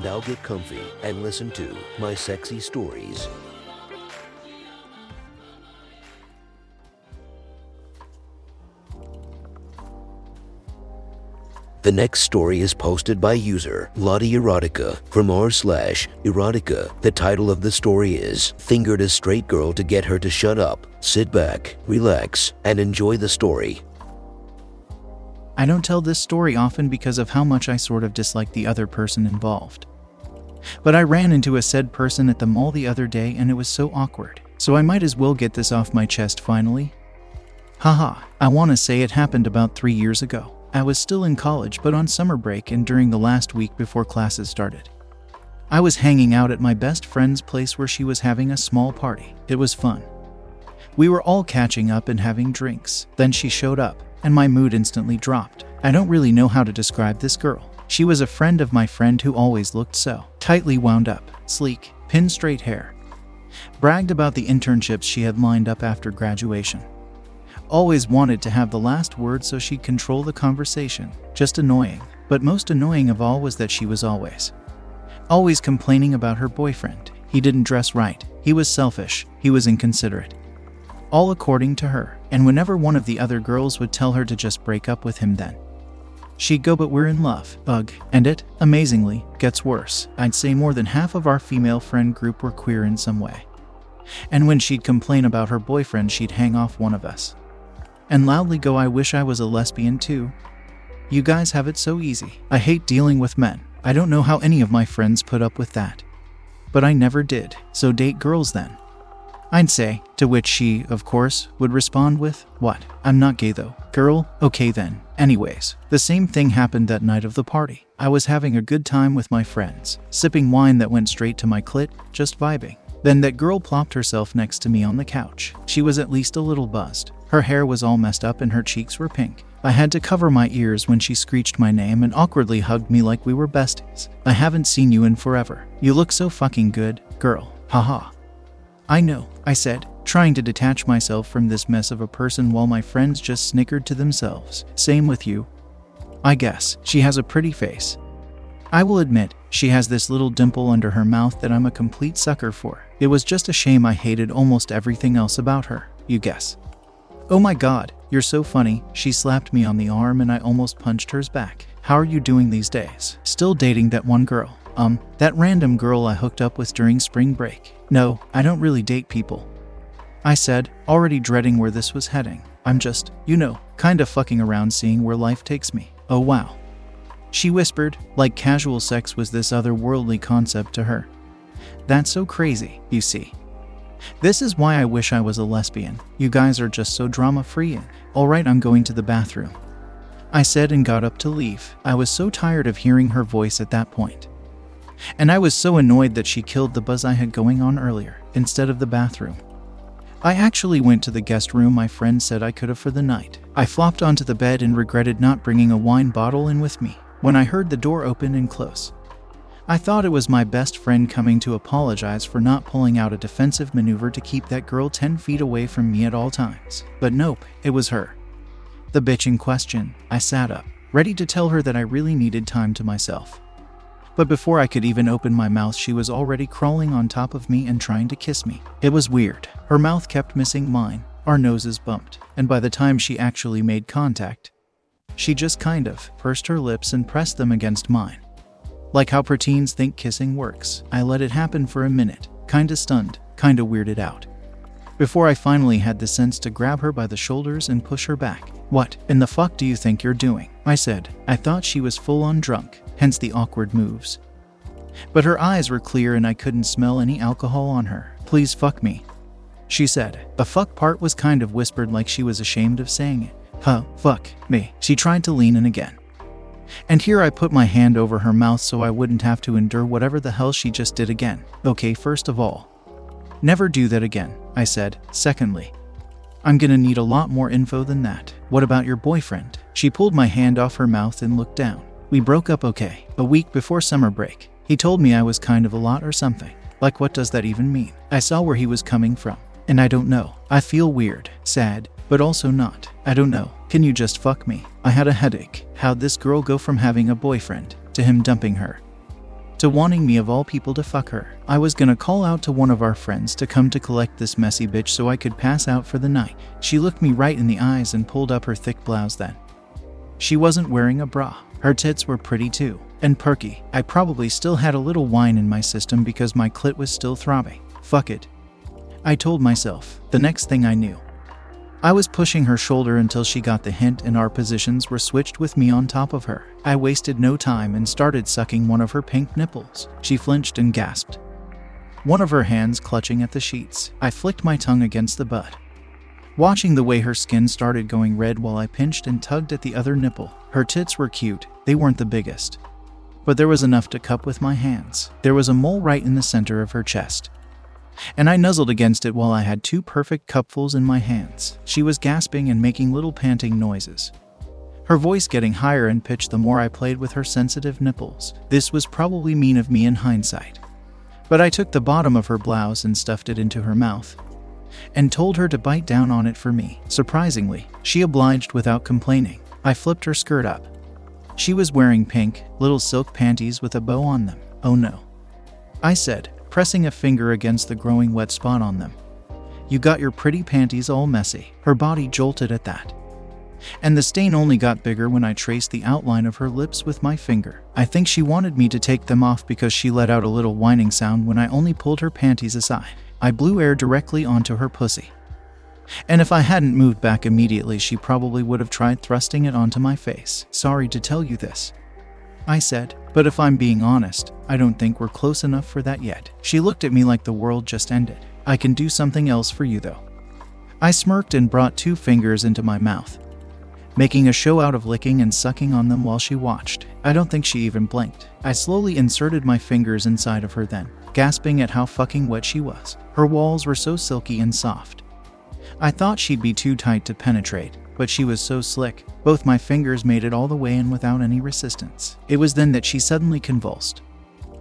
Now get comfy and listen to my sexy stories. The next story is posted by user Lottie Erotica from r slash erotica. The title of the story is Fingered a Straight Girl to Get Her to Shut Up. Sit back, relax, and enjoy the story. I don't tell this story often because of how much I sort of dislike the other person involved. But I ran into a said person at the mall the other day and it was so awkward, so I might as well get this off my chest finally. Haha, I want to say it happened about three years ago. I was still in college, but on summer break and during the last week before classes started. I was hanging out at my best friend's place where she was having a small party. It was fun. We were all catching up and having drinks. Then she showed up, and my mood instantly dropped. I don't really know how to describe this girl. She was a friend of my friend who always looked so tightly wound up, sleek, pin straight hair. Bragged about the internships she had lined up after graduation. Always wanted to have the last word so she'd control the conversation. Just annoying. But most annoying of all was that she was always, always complaining about her boyfriend. He didn't dress right. He was selfish. He was inconsiderate. All according to her. And whenever one of the other girls would tell her to just break up with him, then she'd go, But we're in love. Ugh. And it, amazingly, gets worse. I'd say more than half of our female friend group were queer in some way. And when she'd complain about her boyfriend, she'd hang off one of us and loudly go, I wish I was a lesbian too. You guys have it so easy. I hate dealing with men. I don't know how any of my friends put up with that. But I never did, so date girls then. I'd say, to which she, of course, would respond with, What? I'm not gay though. Girl, okay then. Anyways, the same thing happened that night of the party. I was having a good time with my friends, sipping wine that went straight to my clit, just vibing. Then that girl plopped herself next to me on the couch. She was at least a little buzzed. Her hair was all messed up and her cheeks were pink. I had to cover my ears when she screeched my name and awkwardly hugged me like we were besties. I haven't seen you in forever. You look so fucking good, girl. Haha. I know, I said, trying to detach myself from this mess of a person while my friends just snickered to themselves. Same with you. I guess. She has a pretty face. I will admit, she has this little dimple under her mouth that I'm a complete sucker for. It was just a shame I hated almost everything else about her. You guess. Oh my god, you're so funny. She slapped me on the arm and I almost punched hers back. How are you doing these days? Still dating that one girl? Um, that random girl I hooked up with during spring break. No, I don't really date people. I said, already dreading where this was heading. I'm just, you know, kinda fucking around seeing where life takes me. Oh wow. She whispered, like casual sex was this otherworldly concept to her. That's so crazy, you see. This is why I wish I was a lesbian. You guys are just so drama free. Alright, I'm going to the bathroom. I said and got up to leave. I was so tired of hearing her voice at that point. And I was so annoyed that she killed the buzz I had going on earlier, instead of the bathroom. I actually went to the guest room my friend said I could have for the night. I flopped onto the bed and regretted not bringing a wine bottle in with me when I heard the door open and close. I thought it was my best friend coming to apologize for not pulling out a defensive maneuver to keep that girl 10 feet away from me at all times. But nope, it was her. The bitch in question. I sat up, ready to tell her that I really needed time to myself. But before I could even open my mouth, she was already crawling on top of me and trying to kiss me. It was weird. Her mouth kept missing mine, our noses bumped, and by the time she actually made contact, she just kind of pursed her lips and pressed them against mine. Like how preteens think kissing works, I let it happen for a minute, kinda stunned, kinda weirded out. Before I finally had the sense to grab her by the shoulders and push her back. What in the fuck do you think you're doing? I said. I thought she was full on drunk, hence the awkward moves. But her eyes were clear and I couldn't smell any alcohol on her. Please fuck me. She said. The fuck part was kind of whispered like she was ashamed of saying it. Huh, fuck me. She tried to lean in again. And here I put my hand over her mouth so I wouldn't have to endure whatever the hell she just did again. Okay, first of all, never do that again, I said. Secondly, I'm gonna need a lot more info than that. What about your boyfriend? She pulled my hand off her mouth and looked down. We broke up okay, a week before summer break. He told me I was kind of a lot or something. Like, what does that even mean? I saw where he was coming from, and I don't know. I feel weird, sad, but also not. I don't know. Can you just fuck me? I had a headache. How'd this girl go from having a boyfriend to him dumping her? To wanting me of all people to fuck her. I was gonna call out to one of our friends to come to collect this messy bitch so I could pass out for the night. She looked me right in the eyes and pulled up her thick blouse then. She wasn't wearing a bra. Her tits were pretty too, and perky. I probably still had a little wine in my system because my clit was still throbbing. Fuck it. I told myself. The next thing I knew, I was pushing her shoulder until she got the hint and our positions were switched with me on top of her. I wasted no time and started sucking one of her pink nipples. She flinched and gasped. One of her hands clutching at the sheets. I flicked my tongue against the butt. Watching the way her skin started going red while I pinched and tugged at the other nipple. Her tits were cute, they weren't the biggest. But there was enough to cup with my hands. There was a mole right in the center of her chest and I nuzzled against it while I had two perfect cupfuls in my hands. She was gasping and making little panting noises. Her voice getting higher in pitch the more I played with her sensitive nipples. This was probably mean of me in hindsight. But I took the bottom of her blouse and stuffed it into her mouth, and told her to bite down on it for me. Surprisingly, she obliged without complaining. I flipped her skirt up. She was wearing pink, little silk panties with a bow on them. Oh no. I said, pressing a finger against the growing wet spot on them. You got your pretty panties all messy. Her body jolted at that. And the stain only got bigger when I traced the outline of her lips with my finger. I think she wanted me to take them off because she let out a little whining sound when I only pulled her panties aside. I blew air directly onto her pussy. And if I hadn't moved back immediately, she probably would have tried thrusting it onto my face. Sorry to tell you this. I said, but if I'm being honest, I don't think we're close enough for that yet. She looked at me like the world just ended. I can do something else for you, though. I smirked and brought two fingers into my mouth, making a show out of licking and sucking on them while she watched. I don't think she even blinked. I slowly inserted my fingers inside of her then, gasping at how fucking wet she was. Her walls were so silky and soft. I thought she'd be too tight to penetrate, but she was so slick, both my fingers made it all the way in without any resistance. It was then that she suddenly convulsed.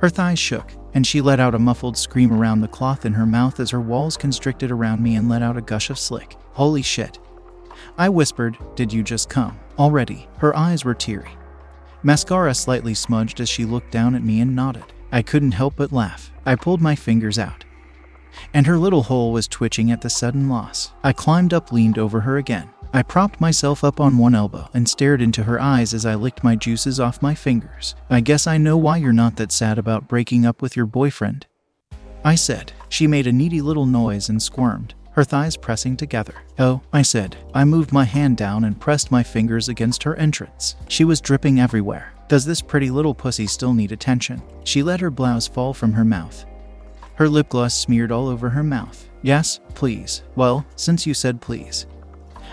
Her thighs shook, and she let out a muffled scream around the cloth in her mouth as her walls constricted around me and let out a gush of slick. Holy shit. I whispered, Did you just come? Already. Her eyes were teary. Mascara slightly smudged as she looked down at me and nodded. I couldn't help but laugh. I pulled my fingers out. And her little hole was twitching at the sudden loss. I climbed up, leaned over her again, I propped myself up on one elbow and stared into her eyes as I licked my juices off my fingers. I guess I know why you're not that sad about breaking up with your boyfriend. I said. She made a needy little noise and squirmed, her thighs pressing together. Oh, I said. I moved my hand down and pressed my fingers against her entrance. She was dripping everywhere. Does this pretty little pussy still need attention? She let her blouse fall from her mouth. Her lip gloss smeared all over her mouth. Yes, please. Well, since you said please.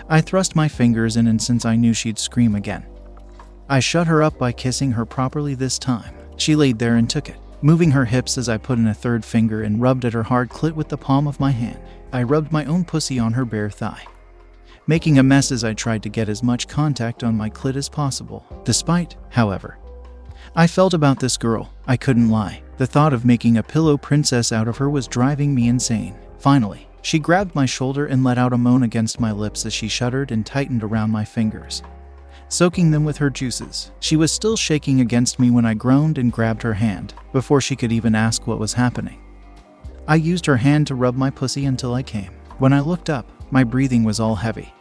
I thrust my fingers in, and since I knew she'd scream again, I shut her up by kissing her properly this time. She laid there and took it, moving her hips as I put in a third finger and rubbed at her hard clit with the palm of my hand. I rubbed my own pussy on her bare thigh, making a mess as I tried to get as much contact on my clit as possible. Despite, however, I felt about this girl, I couldn't lie. The thought of making a pillow princess out of her was driving me insane. Finally, she grabbed my shoulder and let out a moan against my lips as she shuddered and tightened around my fingers, soaking them with her juices. She was still shaking against me when I groaned and grabbed her hand, before she could even ask what was happening. I used her hand to rub my pussy until I came. When I looked up, my breathing was all heavy.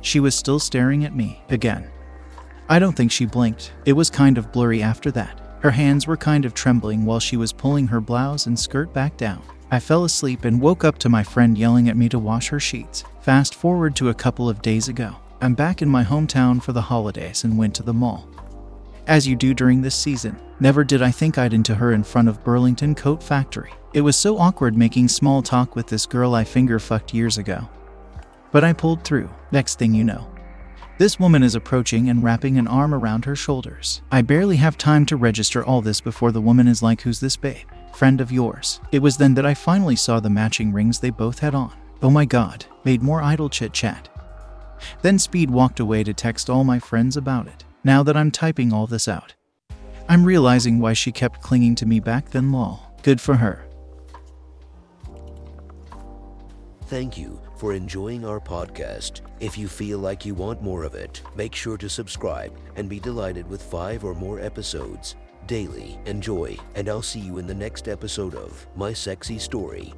She was still staring at me, again. I don't think she blinked. It was kind of blurry after that. Her hands were kind of trembling while she was pulling her blouse and skirt back down. I fell asleep and woke up to my friend yelling at me to wash her sheets. Fast forward to a couple of days ago. I'm back in my hometown for the holidays and went to the mall. As you do during this season, never did I think I'd into her in front of Burlington Coat Factory. It was so awkward making small talk with this girl I finger fucked years ago. But I pulled through. Next thing you know, This woman is approaching and wrapping an arm around her shoulders. I barely have time to register all this before the woman is like, Who's this babe? Friend of yours. It was then that I finally saw the matching rings they both had on. Oh my god, made more idle chit chat. Then Speed walked away to text all my friends about it. Now that I'm typing all this out, I'm realizing why she kept clinging to me back then, lol. Good for her. Thank you for enjoying our podcast. If you feel like you want more of it, make sure to subscribe and be delighted with five or more episodes daily. Enjoy, and I'll see you in the next episode of My Sexy Story.